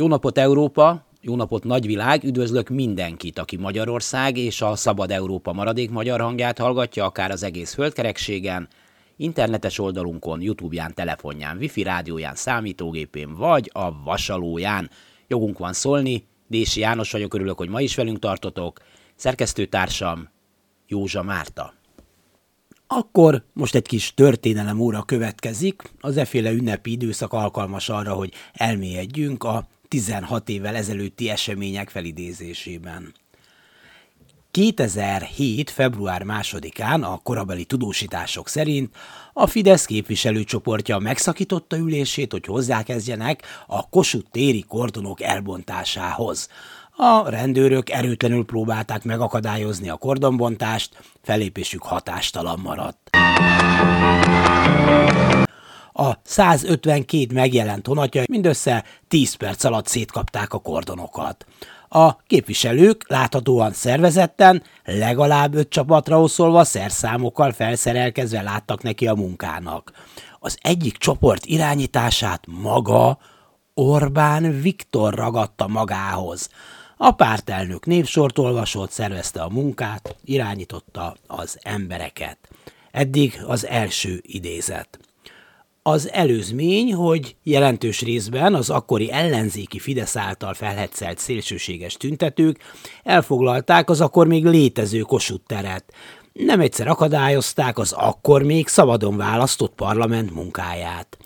Jó napot Európa, jó napot nagyvilág, üdvözlök mindenkit, aki Magyarország és a Szabad Európa maradék magyar hangját hallgatja, akár az egész földkerekségen, internetes oldalunkon, Youtube-ján, telefonján, wifi rádióján, számítógépén vagy a vasalóján. Jogunk van szólni, Dési János vagyok, örülök, hogy ma is velünk tartotok. Szerkesztőtársam Józsa Márta. Akkor most egy kis történelem óra következik. Az eféle ünnepi időszak alkalmas arra, hogy elmélyedjünk a 16 évvel ezelőtti események felidézésében. 2007. február 2-án a korabeli tudósítások szerint a Fidesz képviselőcsoportja megszakította ülését, hogy hozzákezdjenek a Kossuth téri kordonok elbontásához. A rendőrök erőtlenül próbálták megakadályozni a kordonbontást, felépésük hatástalan maradt. A 152 megjelent honatja mindössze 10 perc alatt szétkapták a kordonokat. A képviselők láthatóan szervezetten, legalább öt csapatra oszolva szerszámokkal felszerelkezve láttak neki a munkának. Az egyik csoport irányítását maga Orbán Viktor ragadta magához. A pártelnök névsort olvasott, szervezte a munkát, irányította az embereket. Eddig az első idézet. Az előzmény, hogy jelentős részben az akkori ellenzéki Fidesz által felhetszelt szélsőséges tüntetők elfoglalták az akkor még létező Kossuth teret. Nem egyszer akadályozták az akkor még szabadon választott parlament munkáját.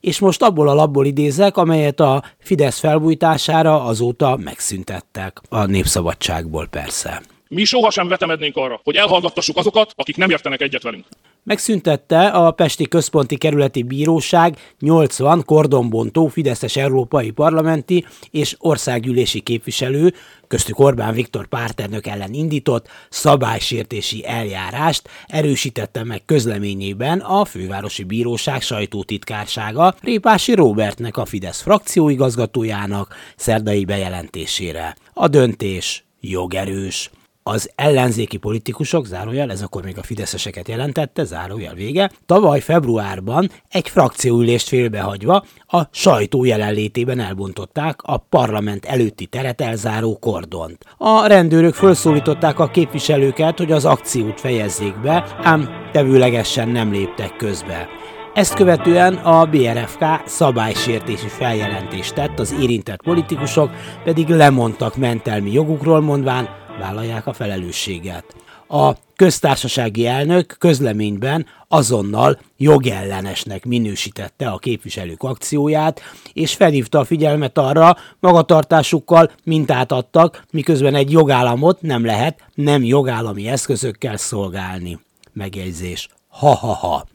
És most abból a labból idézek, amelyet a Fidesz felbújtására azóta megszüntettek. A népszabadságból persze. Mi sohasem vetemednénk arra, hogy elhallgattassuk azokat, akik nem értenek egyet velünk. Megszüntette a Pesti Központi Kerületi Bíróság 80 kordonbontó Fideszes európai parlamenti és országgyűlési képviselő, köztük Orbán Viktor párternök ellen indított szabálysértési eljárást erősítette meg közleményében a Fővárosi Bíróság sajtótitkársága Répási Robertnek a Fidesz frakcióigazgatójának szerdai bejelentésére. A döntés jogerős az ellenzéki politikusok, zárójel, ez akkor még a fideszeseket jelentette, zárójel vége, tavaly februárban egy frakcióülést félbehagyva a sajtó jelenlétében elbontották a parlament előtti teret elzáró kordont. A rendőrök felszólították a képviselőket, hogy az akciót fejezzék be, ám tevőlegesen nem léptek közbe. Ezt követően a BRFK szabálysértési feljelentést tett, az érintett politikusok pedig lemondtak mentelmi jogukról mondván, vállalják a felelősséget. A köztársasági elnök közleményben azonnal jogellenesnek minősítette a képviselők akcióját, és felhívta a figyelmet arra, magatartásukkal mintát adtak, miközben egy jogállamot nem lehet nem jogállami eszközökkel szolgálni. Megjegyzés. Ha-ha-ha.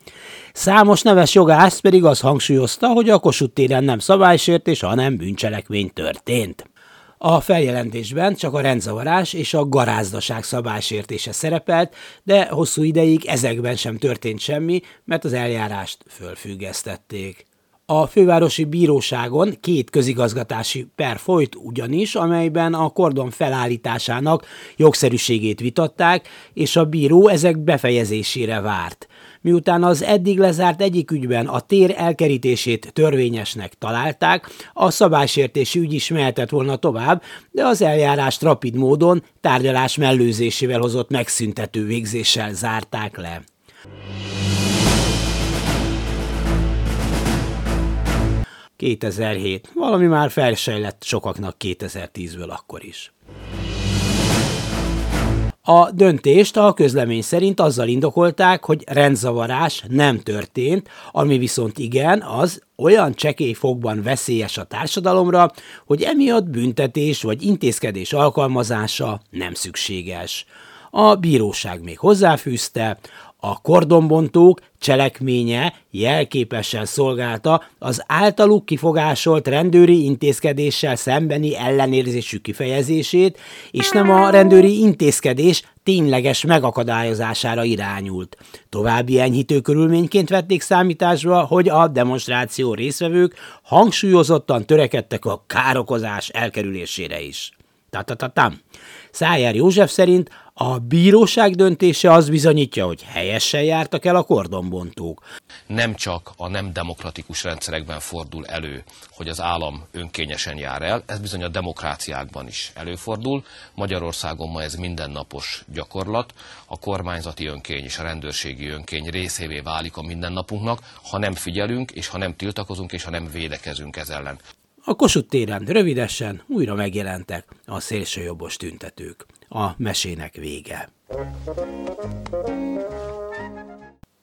Számos neves jogász pedig azt hangsúlyozta, hogy a Kossuth téren nem szabálysértés, hanem bűncselekmény történt. A feljelentésben csak a rendzavarás és a garázdaság szabásértése szerepelt, de hosszú ideig ezekben sem történt semmi, mert az eljárást fölfüggesztették. A fővárosi bíróságon két közigazgatási per folyt ugyanis, amelyben a kordon felállításának jogszerűségét vitatták, és a bíró ezek befejezésére várt miután az eddig lezárt egyik ügyben a tér elkerítését törvényesnek találták, a szabálysértési ügy is mehetett volna tovább, de az eljárást rapid módon tárgyalás mellőzésével hozott megszüntető végzéssel zárták le. ...2007. Valami már felsejlett sokaknak 2010-ből akkor is. A döntést a közlemény szerint azzal indokolták, hogy rendzavarás nem történt, ami viszont igen, az olyan csekély fogban veszélyes a társadalomra, hogy emiatt büntetés vagy intézkedés alkalmazása nem szükséges. A bíróság még hozzáfűzte, a kordonbontók cselekménye jelképesen szolgálta az általuk kifogásolt rendőri intézkedéssel szembeni ellenérzésük kifejezését, és nem a rendőri intézkedés tényleges megakadályozására irányult. További enyhítő körülményként vették számításba, hogy a demonstráció részvevők hangsúlyozottan törekedtek a károkozás elkerülésére is. Ta-ta-ta-tam. József szerint a bíróság döntése az bizonyítja, hogy helyesen jártak el a kordonbontók. nem csak a nem demokratikus rendszerekben fordul elő, hogy az állam önkényesen jár el, ez bizony a demokráciákban is előfordul. Magyarországon ma ez mindennapos gyakorlat. A kormányzati önkény és a rendőrségi önkény részévé válik a mindennapunknak, ha nem figyelünk, és ha nem tiltakozunk, és ha nem védekezünk ez ellen. A Kossuth téren rövidesen újra megjelentek a szélsőjobbos tüntetők. A mesének vége.